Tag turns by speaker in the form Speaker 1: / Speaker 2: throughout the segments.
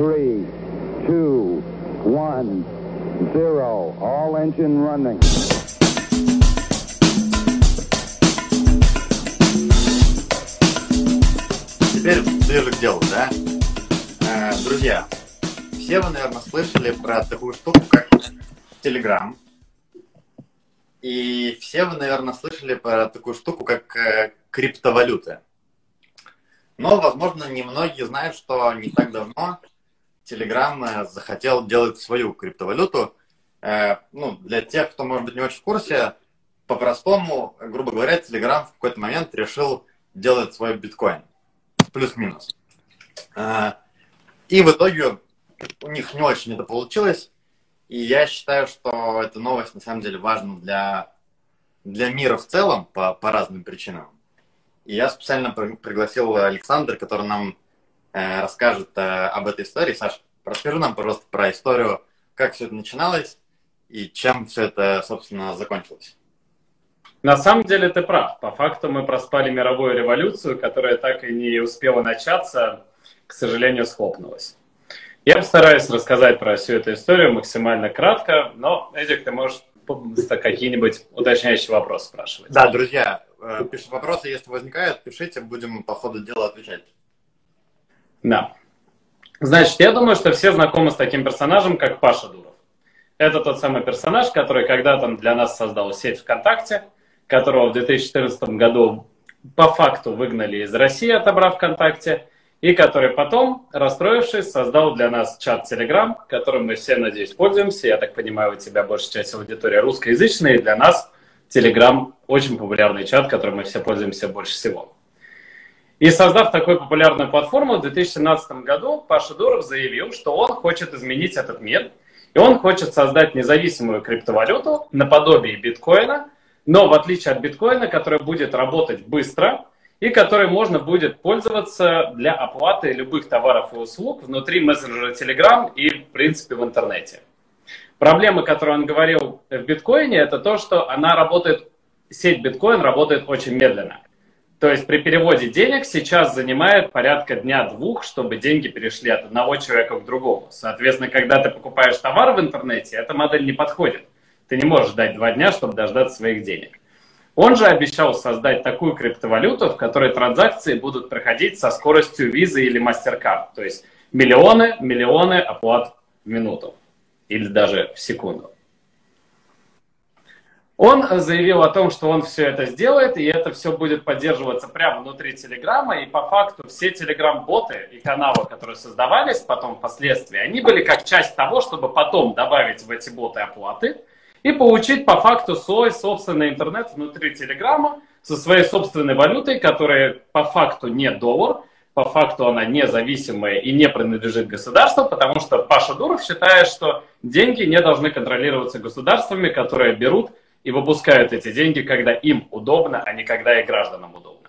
Speaker 1: three, two, one, zero. All engine running.
Speaker 2: Теперь ближе к делу, да? Э, друзья, все вы, наверное, слышали про такую штуку, как Telegram. И все вы, наверное, слышали про такую штуку, как э, криптовалюты. Но, возможно, немногие знают, что не так давно Telegram э, захотел делать свою криптовалюту. Э, ну, для тех, кто, может быть, не очень в курсе, по-простому, грубо говоря, Telegram в какой-то момент решил делать свой биткоин. Плюс-минус. Э, и в итоге у них не очень это получилось. И я считаю, что эта новость на самом деле важна для, для мира в целом по, по разным причинам. И я специально пригласил Александра, который нам э, расскажет э, об этой истории. Саш, расскажи нам, пожалуйста, про историю, как все это начиналось и чем все это, собственно, закончилось.
Speaker 3: На самом деле ты прав. По факту мы проспали мировую революцию, которая так и не успела начаться, к сожалению, схлопнулась. Я постараюсь рассказать про всю эту историю максимально кратко, но, Эдик, ты можешь какие-нибудь уточняющие вопросы спрашивать.
Speaker 2: Да, друзья, э, пишите вопросы, если возникают, пишите, будем по ходу дела отвечать.
Speaker 3: Да. Значит, я думаю, что все знакомы с таким персонажем, как Паша Дуров. Это тот самый персонаж, который когда-то для нас создал сеть ВКонтакте, которого в 2014 году по факту выгнали из России, отобрав ВКонтакте, и который потом, расстроившись, создал для нас чат Telegram, которым мы все, надеюсь, пользуемся. Я так понимаю, у тебя большая часть аудитории русскоязычная, и для нас Telegram очень популярный чат, которым мы все пользуемся больше всего. И создав такую популярную платформу, в 2017 году Паша Дуров заявил, что он хочет изменить этот мир, и он хочет создать независимую криптовалюту наподобие биткоина, но в отличие от биткоина, которая будет работать быстро, и которой можно будет пользоваться для оплаты любых товаров и услуг внутри мессенджера Telegram и, в принципе, в интернете. Проблема, которую он говорил в биткоине, это то, что она работает, сеть биткоин работает очень медленно. То есть при переводе денег сейчас занимает порядка дня-двух, чтобы деньги перешли от одного человека к другому. Соответственно, когда ты покупаешь товар в интернете, эта модель не подходит. Ты не можешь ждать два дня, чтобы дождаться своих денег. Он же обещал создать такую криптовалюту, в которой транзакции будут проходить со скоростью визы или MasterCard. То есть миллионы, миллионы оплат в минуту или даже в секунду. Он заявил о том, что он все это сделает, и это все будет поддерживаться прямо внутри Телеграма, и по факту все Телеграм-боты и каналы, которые создавались потом впоследствии, они были как часть того, чтобы потом добавить в эти боты оплаты, и получить по факту свой собственный интернет внутри Телеграма со своей собственной валютой, которая по факту не доллар, по факту она независимая и не принадлежит государству, потому что Паша Дуров считает, что деньги не должны контролироваться государствами, которые берут и выпускают эти деньги, когда им удобно, а не когда и гражданам удобно.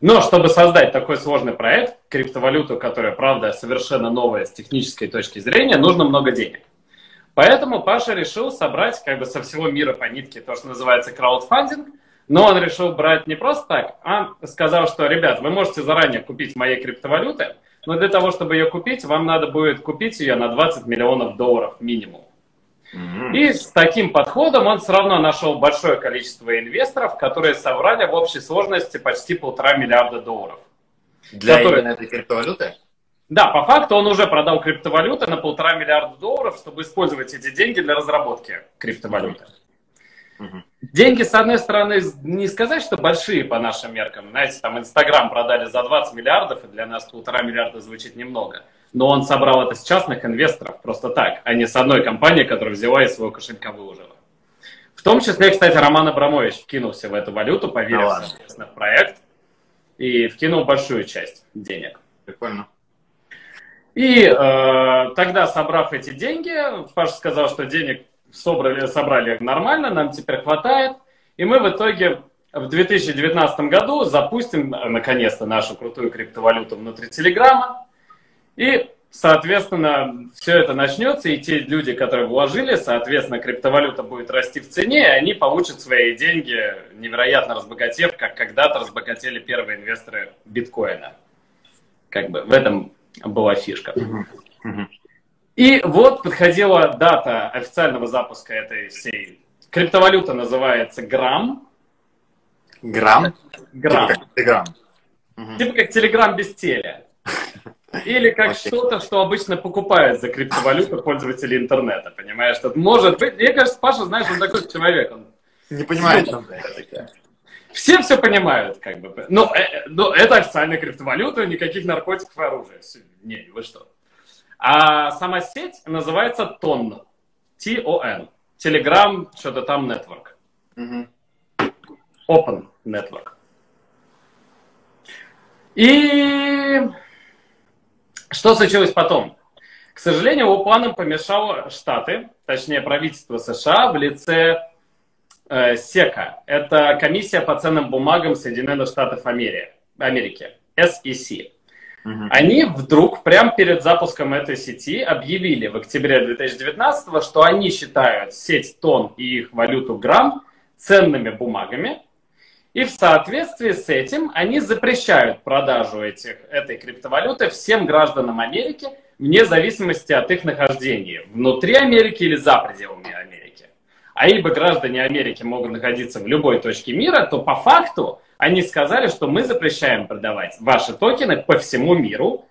Speaker 3: Но чтобы создать такой сложный проект, криптовалюту, которая, правда, совершенно новая с технической точки зрения, нужно много денег. Поэтому Паша решил собрать как бы со всего мира по нитке то, что называется краудфандинг, но он решил брать не просто так, а сказал, что, ребят, вы можете заранее купить моей криптовалюты, но для того, чтобы ее купить, вам надо будет купить ее на 20 миллионов долларов минимум. Mm-hmm. И с таким подходом он все равно нашел большое количество инвесторов, которые собрали в общей сложности почти полтора миллиарда долларов.
Speaker 2: Для которые... именно этой криптовалюты?
Speaker 3: Да, по факту он уже продал криптовалюты на полтора миллиарда долларов, чтобы использовать эти деньги для разработки криптовалюты. Угу. Деньги, с одной стороны, не сказать, что большие по нашим меркам. Знаете, там Инстаграм продали за 20 миллиардов, и для нас полтора миллиарда звучит немного. Но он собрал это с частных инвесторов просто так, а не с одной компании, которая взяла и своего кошелька выложила. В том числе, кстати, Роман Абрамович вкинулся в эту валюту, поверив, соответственно, в проект, и вкинул большую часть денег.
Speaker 2: Прикольно.
Speaker 3: И э, тогда, собрав эти деньги, Паша сказал, что денег собрали, собрали нормально, нам теперь хватает. И мы в итоге в 2019 году запустим э, наконец-то нашу крутую криптовалюту внутри Телеграма. И, соответственно, все это начнется, и те люди, которые вложили, соответственно, криптовалюта будет расти в цене, и они получат свои деньги, невероятно разбогатев, как когда-то разбогатели первые инвесторы биткоина. Как бы в этом была фишка. И вот подходила дата официального запуска этой всей криптовалюты, называется грамм.
Speaker 2: Грамм?
Speaker 3: Грамм.
Speaker 2: Типа как Телеграм.
Speaker 3: Типа как телеграм без теля. Или как
Speaker 2: Окей.
Speaker 3: что-то, что обычно покупают за криптовалюту пользователи интернета, понимаешь? Что может быть, мне кажется, Паша, знаешь, он такой человек, он
Speaker 2: Не ты.
Speaker 3: все все понимают, как бы. Ну, э, ну, это официальная криптовалюта, никаких наркотиков и оружия. Не, вы что? А сама сеть называется ТОН. T-O-N. Telegram, что-то там Network. Open Network. И что случилось потом? К сожалению, его планам помешало Штаты, точнее правительство США в лице э, СЕКа. Это комиссия по ценным бумагам Соединенных Штатов Амери- Америки. SEC. Они вдруг, прямо перед запуском этой сети, объявили в октябре 2019, что они считают сеть ТОН и их валюту грамм ценными бумагами, и в соответствии с этим они запрещают продажу этих, этой криптовалюты всем гражданам Америки, вне зависимости от их нахождения, внутри Америки или за пределами Америки. А ибо граждане Америки могут находиться в любой точке мира, то по факту они сказали, что мы запрещаем продавать ваши токены по всему миру,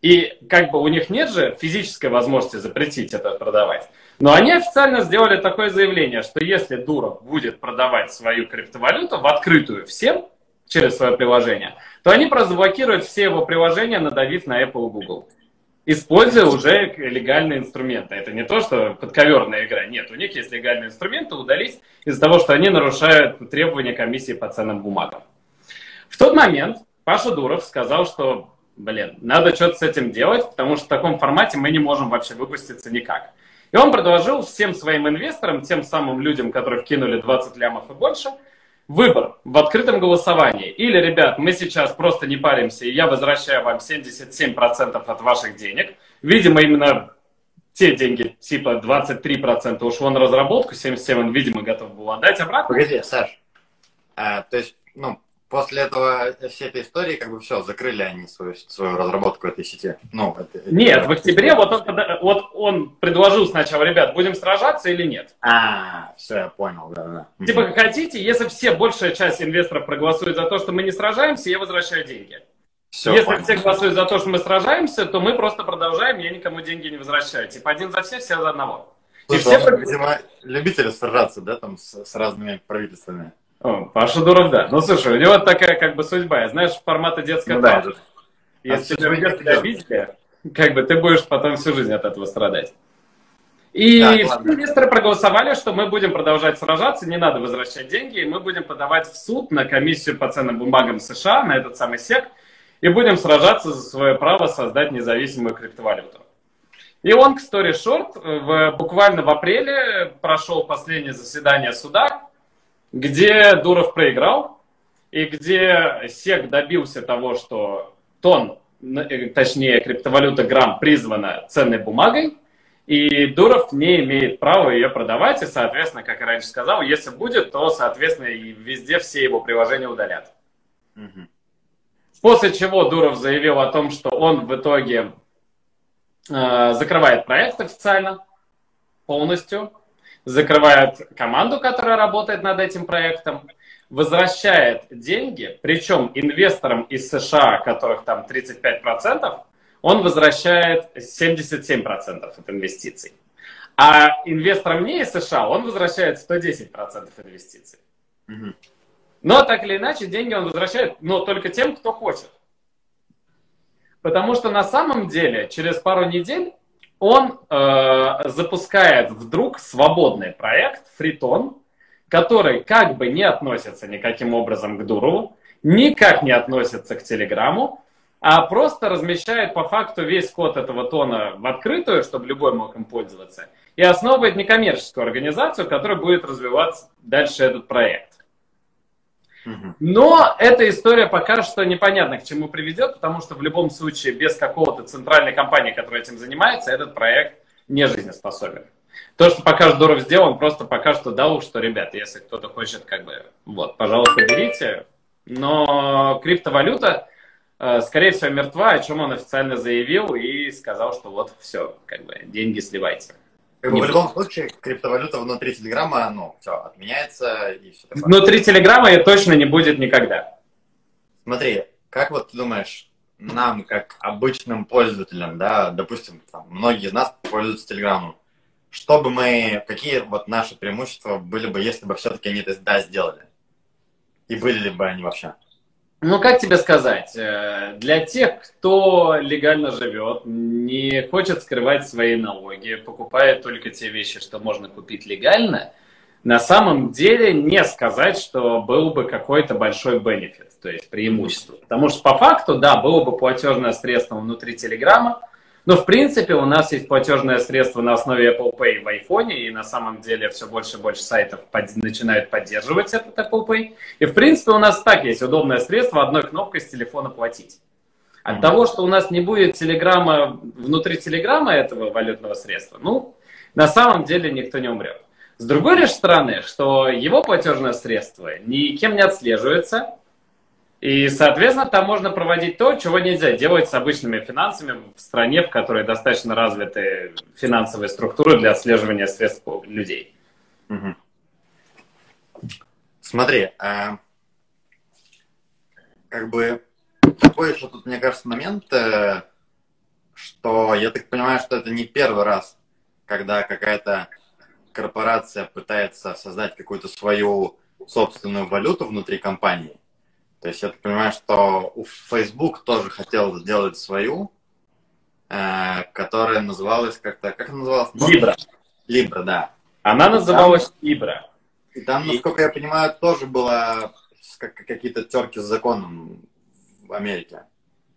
Speaker 3: и как бы у них нет же физической возможности запретить это продавать. Но они официально сделали такое заявление, что если Дуров будет продавать свою криптовалюту в открытую всем через свое приложение, то они просто заблокируют все его приложения, надавив на Apple и Google. Используя уже легальные инструменты. Это не то, что подковерная игра. Нет, у них есть легальные инструменты удалить из-за того, что они нарушают требования комиссии по ценным бумагам. В тот момент Паша Дуров сказал, что, блин, надо что-то с этим делать, потому что в таком формате мы не можем вообще выпуститься никак. И он предложил всем своим инвесторам, тем самым людям, которые вкинули 20 лямов и больше, выбор в открытом голосовании. Или, ребят, мы сейчас просто не паримся, и я возвращаю вам 77% от ваших денег. Видимо, именно те деньги, типа 23% ушло на разработку, 77% он, видимо, готов был отдать обратно.
Speaker 2: Погоди, Саш. А, то есть, ну, после этого всей этой истории, как бы все, закрыли они свою, свою разработку этой сети. Ну, это-
Speaker 3: Нет, в октябре вот он, вот он предложил сначала, ребят, будем сражаться или нет?
Speaker 2: А, все, я понял, да, да.
Speaker 3: Типа, как хотите, если все, большая часть инвесторов проголосует за то, что мы не сражаемся, я возвращаю деньги.
Speaker 2: Все,
Speaker 3: если
Speaker 2: понял.
Speaker 3: все голосуют за то, что мы сражаемся, то мы просто продолжаем, я никому деньги не возвращаю. Типа, один за все, все за одного. И
Speaker 2: Слушай,
Speaker 3: все
Speaker 2: он, видимо, любители сражаться, да, там, с, с разными правительствами.
Speaker 3: О, Паша Дуров, да. Ну, слушай, у него такая как бы судьба. Знаешь, формата детская
Speaker 2: Ну да,
Speaker 3: Если тебя родители
Speaker 2: делать?
Speaker 3: обидели, как бы ты будешь потом всю жизнь от этого страдать. И
Speaker 2: Так,
Speaker 3: все инвесторы проголосовали, что мы будем продолжать сражаться, не надо возвращать деньги, и мы будем подавать в суд на комиссию по ценным бумагам США, на этот самый СЕК, и будем сражаться за свое право создать независимую криптовалюту. И он, к story short, в, буквально в апреле прошел последнее заседание суда, где Дуров проиграл, и где СЕК добился того, что тон, э, точнее криптовалюта грамм призвана ценной бумагой, и Дуров не имеет права ее продавать, и, соответственно, как я раньше сказал, если будет, то, соответственно, и везде все его приложения удалят.
Speaker 2: Мгм.
Speaker 3: После чего Дуров заявил о том, что он в итоге э, закрывает проект официально, полностью, закрывает команду, которая работает над этим проектом, возвращает деньги, причем инвесторам из США, которых там 35%, он возвращает 77% от инвестиций. А инвесторам не из США он возвращает 110% инвестиций.
Speaker 2: Мгм.
Speaker 3: Но так или иначе, деньги он возвращает, но только тем, кто хочет. Потому что на самом деле через пару недель он э, запускает вдруг свободный проект Фритон, который как бы не относится никаким образом к Дурову, никак не относится к Телеграмму, а просто размещает по факту весь код этого тона в открытую, чтобы любой мог им пользоваться, и основывает некоммерческую организацию, которая будет развиваться дальше этот проект. Но эта история пока что непонятно к чему приведет, потому что в любом случае без какого-то центральной компании, которая этим занимается, этот проект не жизнеспособен. То, что пока Здоров сделал, он просто пока что дал, что, ребят, если кто-то хочет, как бы, вот, пожалуйста, берите. Но криптовалюта э, скорее всего, мертва, о чем он официально заявил и сказал, что вот все, как бы, деньги сливайте.
Speaker 2: Как бы в любом случае, криптовалюта внутри Телеграма, ну, все, отменяется и все
Speaker 3: такое. Внутри Телеграма ее точно не будет никогда.
Speaker 2: Смотри, как вот ты думаешь, нам, как обычным пользователям, да, допустим, там, многие из нас пользуются Телеграмом, чтобы мы, какие вот наши преимущества были бы, если бы все-таки они это да, сделали? И были ли бы они вообще?
Speaker 3: Ну, как тебе сказать, э, для тех, кто легально живет, не хочет скрывать свои налоги, покупает только те вещи, что можно купить легально, на самом деле не сказать, что был бы какой-то большой бенефит, то есть преимущество. Потому что по факту, да, было бы платежное средство внутри Телеграма, но, в принципе, у нас есть платежное средство на основе Apple Pay в iPhone, и на самом деле все больше и больше сайтов под, начинают поддерживать этот Apple Pay. И, в принципе, у нас так есть удобное средство одной кнопкой с телефона платить. От mm-hmm. того, что у нас не будет телеграмма, внутри телеграмма этого валютного средства, ну, на самом деле никто не умрет. С другой лишь стороны, что его платежное средство никем не отслеживается, и, соответственно, там можно проводить то, чего нельзя делать с обычными финансами в стране, в которой достаточно развиты финансовые структуры для отслеживания средств людей. Угу.
Speaker 2: Смотри, а, как бы такой еще тут, мне кажется, момент, э, что я так понимаю, что это не первый раз, когда какая-то корпорация пытается создать какую-то свою собственную валюту внутри компании. То есть я так понимаю, что у Facebook тоже хотел сделать свою, э, которая называлась как-то... Как она называлась?
Speaker 3: Libra.
Speaker 2: Libra, да.
Speaker 3: Она называлась там, Libra.
Speaker 2: И там, насколько я понимаю, тоже было какие-то терки с законом в Америке.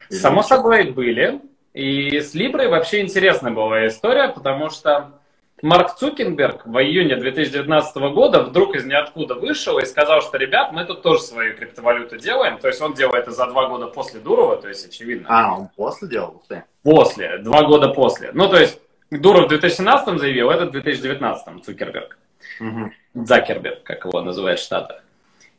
Speaker 3: Или Само собой были. И с Libra вообще интересная была история, потому что Марк Цукенберг в июне 2019 года вдруг из ниоткуда вышел и сказал, что, ребят, мы тут тоже свою криптовалюту делаем. То есть он делает это за два года после Дурова, то есть очевидно.
Speaker 2: А, он после делал?
Speaker 3: После, два года после. Ну, то есть Дуров в 2017 заявил, это в 2019 Цукерберг. Угу. Закерберг, как его называют в Штатах.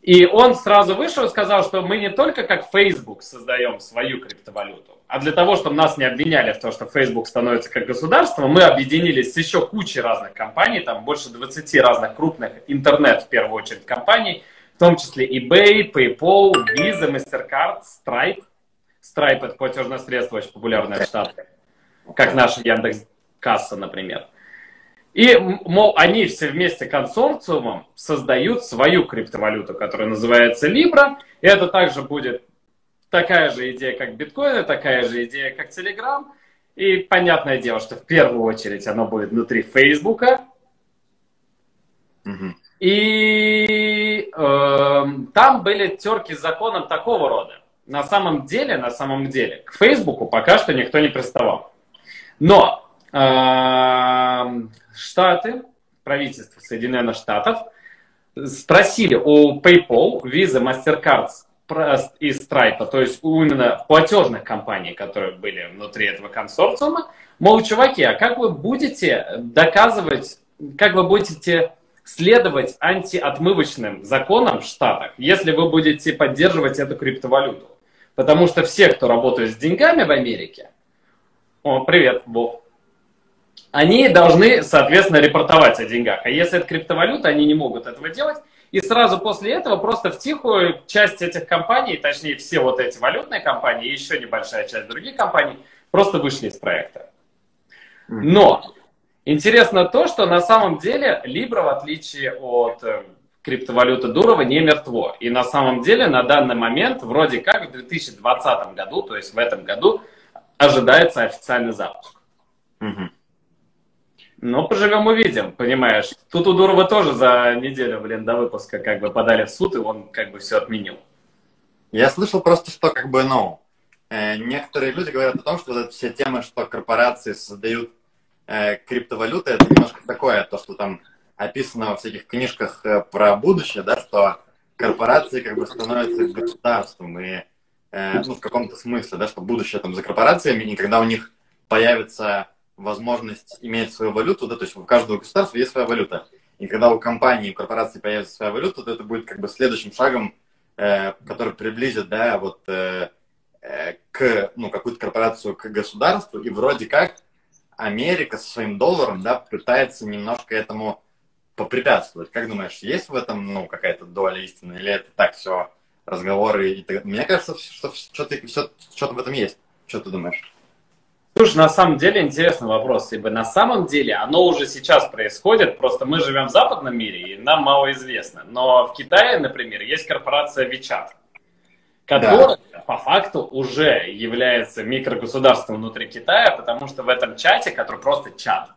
Speaker 3: И он сразу вышел и сказал, что мы не только как Facebook создаем свою криптовалюту, а для того, чтобы нас не обвиняли в том, что Facebook становится как государство, мы объединились с еще кучей разных компаний, там больше 20 разных крупных интернет, в первую очередь, компаний, в том числе eBay, PayPal, Visa, MasterCard, Stripe. Stripe – это платежное средство очень популярное в Штатах, как наша Яндекс Касса, например. И, мол, они все вместе консорциумом создают свою криптовалюту, которая называется Libra. И это также будет такая же идея, как биткоин, такая же идея, как Telegram. И понятное дело, что в первую очередь оно будет внутри Фейсбука. Угу. И э, там были терки с законом такого рода. На самом деле, на самом деле, к Фейсбуку пока что никто не приставал. Но Штаты, правительство Соединенных Штатов, спросили у PayPal, Visa, MasterCard и Stripe, то есть у именно платежных компаний, которые были внутри этого консорциума, мол, чуваки, а как вы будете доказывать, как вы будете следовать антиотмывочным законам в Штатах, если вы будете поддерживать эту криптовалюту? Потому что все, кто работает с деньгами в Америке, о, привет, Боб, они должны, соответственно, репортовать о деньгах. А если это криптовалюта, они не могут этого делать. И сразу после этого просто в тихую часть этих компаний, точнее все вот эти валютные компании и еще небольшая часть других компаний просто вышли из проекта. Но интересно то, что на самом деле Libra, в отличие от э, криптовалюты Дурова, не мертво. И на самом деле на данный момент, вроде как в 2020 году, то есть в этом году, ожидается официальный запуск. Угу. Ну, поживем увидим, понимаешь. Тут у Дурова тоже за неделю, блин, до выпуска как бы подали в суд, и он как бы все отменил.
Speaker 2: Я слышал просто, что как бы, ну, э, некоторые люди говорят о том, что вот все темы, что корпорации создают э, криптовалюты, это немножко такое, то, что там описано во всяких книжках э, про будущее, да, что корпорации как бы становятся государством, и, э, ну, в каком-то смысле, да, что будущее там за корпорациями, и когда у них появится возможность иметь свою валюту, да, то есть у каждого государства есть своя валюта. И когда у компании, у корпорации появится своя валюта, то это будет как бы следующим шагом, э, который приблизит, да, вот э, э, к, ну, какую-то корпорацию к государству, и вроде как Америка со своим долларом, да, пытается немножко этому попрепятствовать. Как думаешь, есть в этом, ну, какая-то доля истины, или это так все разговоры? И так... Мне кажется, что что-то, что-то в этом есть. Что ты думаешь?
Speaker 3: Слушай, на самом деле интересный вопрос, ибо на самом деле оно уже сейчас происходит, просто мы живем в западном мире, и нам мало известно. Но в Китае, например, есть корпорация WeChat, которая да. по факту уже является микрогосударством внутри Китая, потому что в этом чате, который просто чат,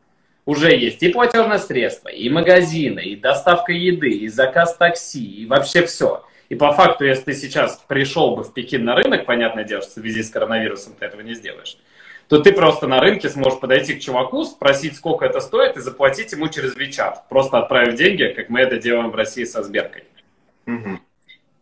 Speaker 3: уже есть и платежное средство, и магазины, и доставка еды, и заказ такси, и вообще все. И по факту, если ты сейчас пришел бы в Пекин на рынок, понятное дело, что в связи с коронавирусом ты этого не сделаешь, то ты просто на рынке сможешь подойти к чуваку, спросить, сколько это стоит, и заплатить ему через WeChat, просто отправив деньги, как мы это делаем в России со Сберкой. Угу.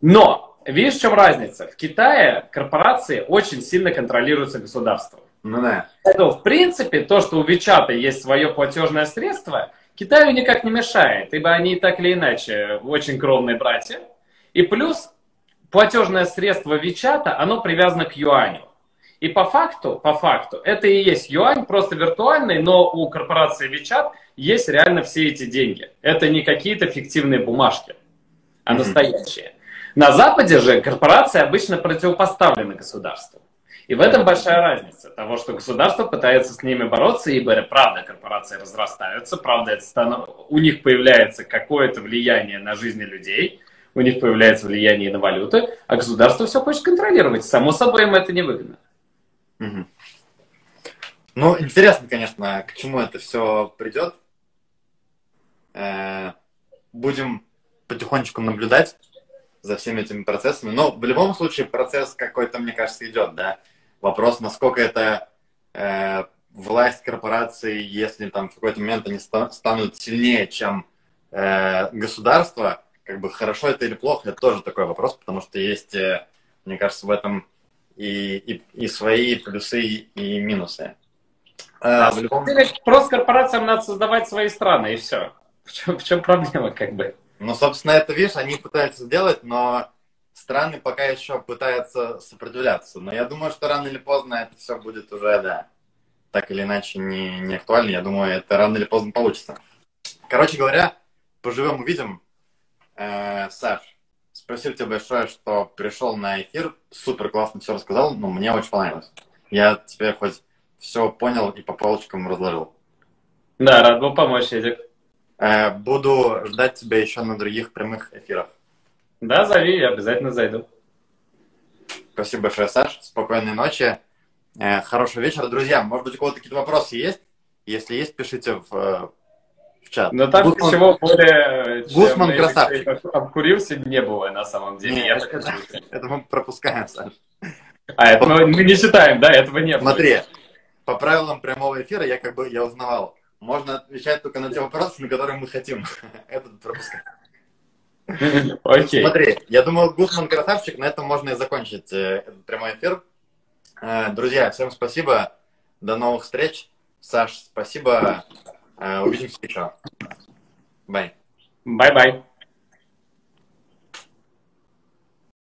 Speaker 3: Но Видишь, в чем разница? В Китае корпорации очень сильно контролируются государством.
Speaker 2: Ну да.
Speaker 3: Это, в принципе, то, что у Вичата есть свое платежное средство, Китаю никак не мешает, ибо они так или иначе очень кровные братья. И плюс платежное средство Вичата, оно привязано к юаню. И по факту, по факту, это и есть юань, просто виртуальный, но у корпорации Вичат есть реально все эти деньги. Это не какие-то фиктивные бумажки, а настоящие. На Западе же корпорации обычно противопоставлены государству. И в этом большая разница того, что государство пытается с ними бороться, ибо правда корпорации разрастаются, правда это станов... у них появляется какое-то влияние на жизни людей, у них появляется влияние на валюты, а государство все хочет контролировать. Само собой им это невыгодно.
Speaker 2: Угу. Ну, интересно, конечно, к чему это все придет. Э, будем потихонечку наблюдать за всеми этими процессами. Но в любом случае процесс какой-то, мне кажется, идет, да. Вопрос, насколько это э, власть корпорации, если там в какой-то момент они станут сильнее, чем э, государство, как бы хорошо это или плохо, это тоже такой вопрос, потому что есть, э, мне кажется, в этом и, и, и свои плюсы, и минусы.
Speaker 3: Э, в любом... Просто корпорациям надо создавать свои страны, и все. В чем, в чем проблема, как бы?
Speaker 2: Ну, собственно, это, видишь, они пытаются сделать, но страны пока еще пытаются сопротивляться. Но я думаю, что рано или поздно это все будет уже, да, так или иначе не, не актуально. Я думаю, это рано или поздно получится. Короче говоря, поживем увидим. Э, Саш, спасибо тебе большое, что пришел на эфир. Супер классно все рассказал, но мне очень понравилось. Я тебе хоть все понял и по полочкам разложил.
Speaker 3: Да, рад был помочь, Эдик.
Speaker 2: Э, буду ждать тебя еще на других прямых эфирах.
Speaker 3: Да, зови, я обязательно зайду.
Speaker 2: Спасибо большое, Саш. Спокойной ночи. Э, хорошего вечера. Друзья, может быть, у кого-то какие-то вопросы есть? Если есть, пишите в, э, в чат.
Speaker 3: Но так Гусман... всего более...
Speaker 2: Гусман красавчик.
Speaker 3: Обкурился не было на самом деле.
Speaker 2: Не, это, это, это мы пропускаем, Саш.
Speaker 3: А, это мы, мы не считаем, да? Этого нет.
Speaker 2: Смотри, по правилам прямого эфира я как бы я узнавал можно отвечать только на те вопросы, на которые мы хотим. Этот пропускать.
Speaker 3: Окей.
Speaker 2: Смотри, я думал, Гусман красавчик, на этом можно и закончить э, этот прямой эфир. Э, друзья, всем спасибо. До новых встреч. Саш, спасибо. Э, увидимся еще. Bye.
Speaker 3: Bye-bye.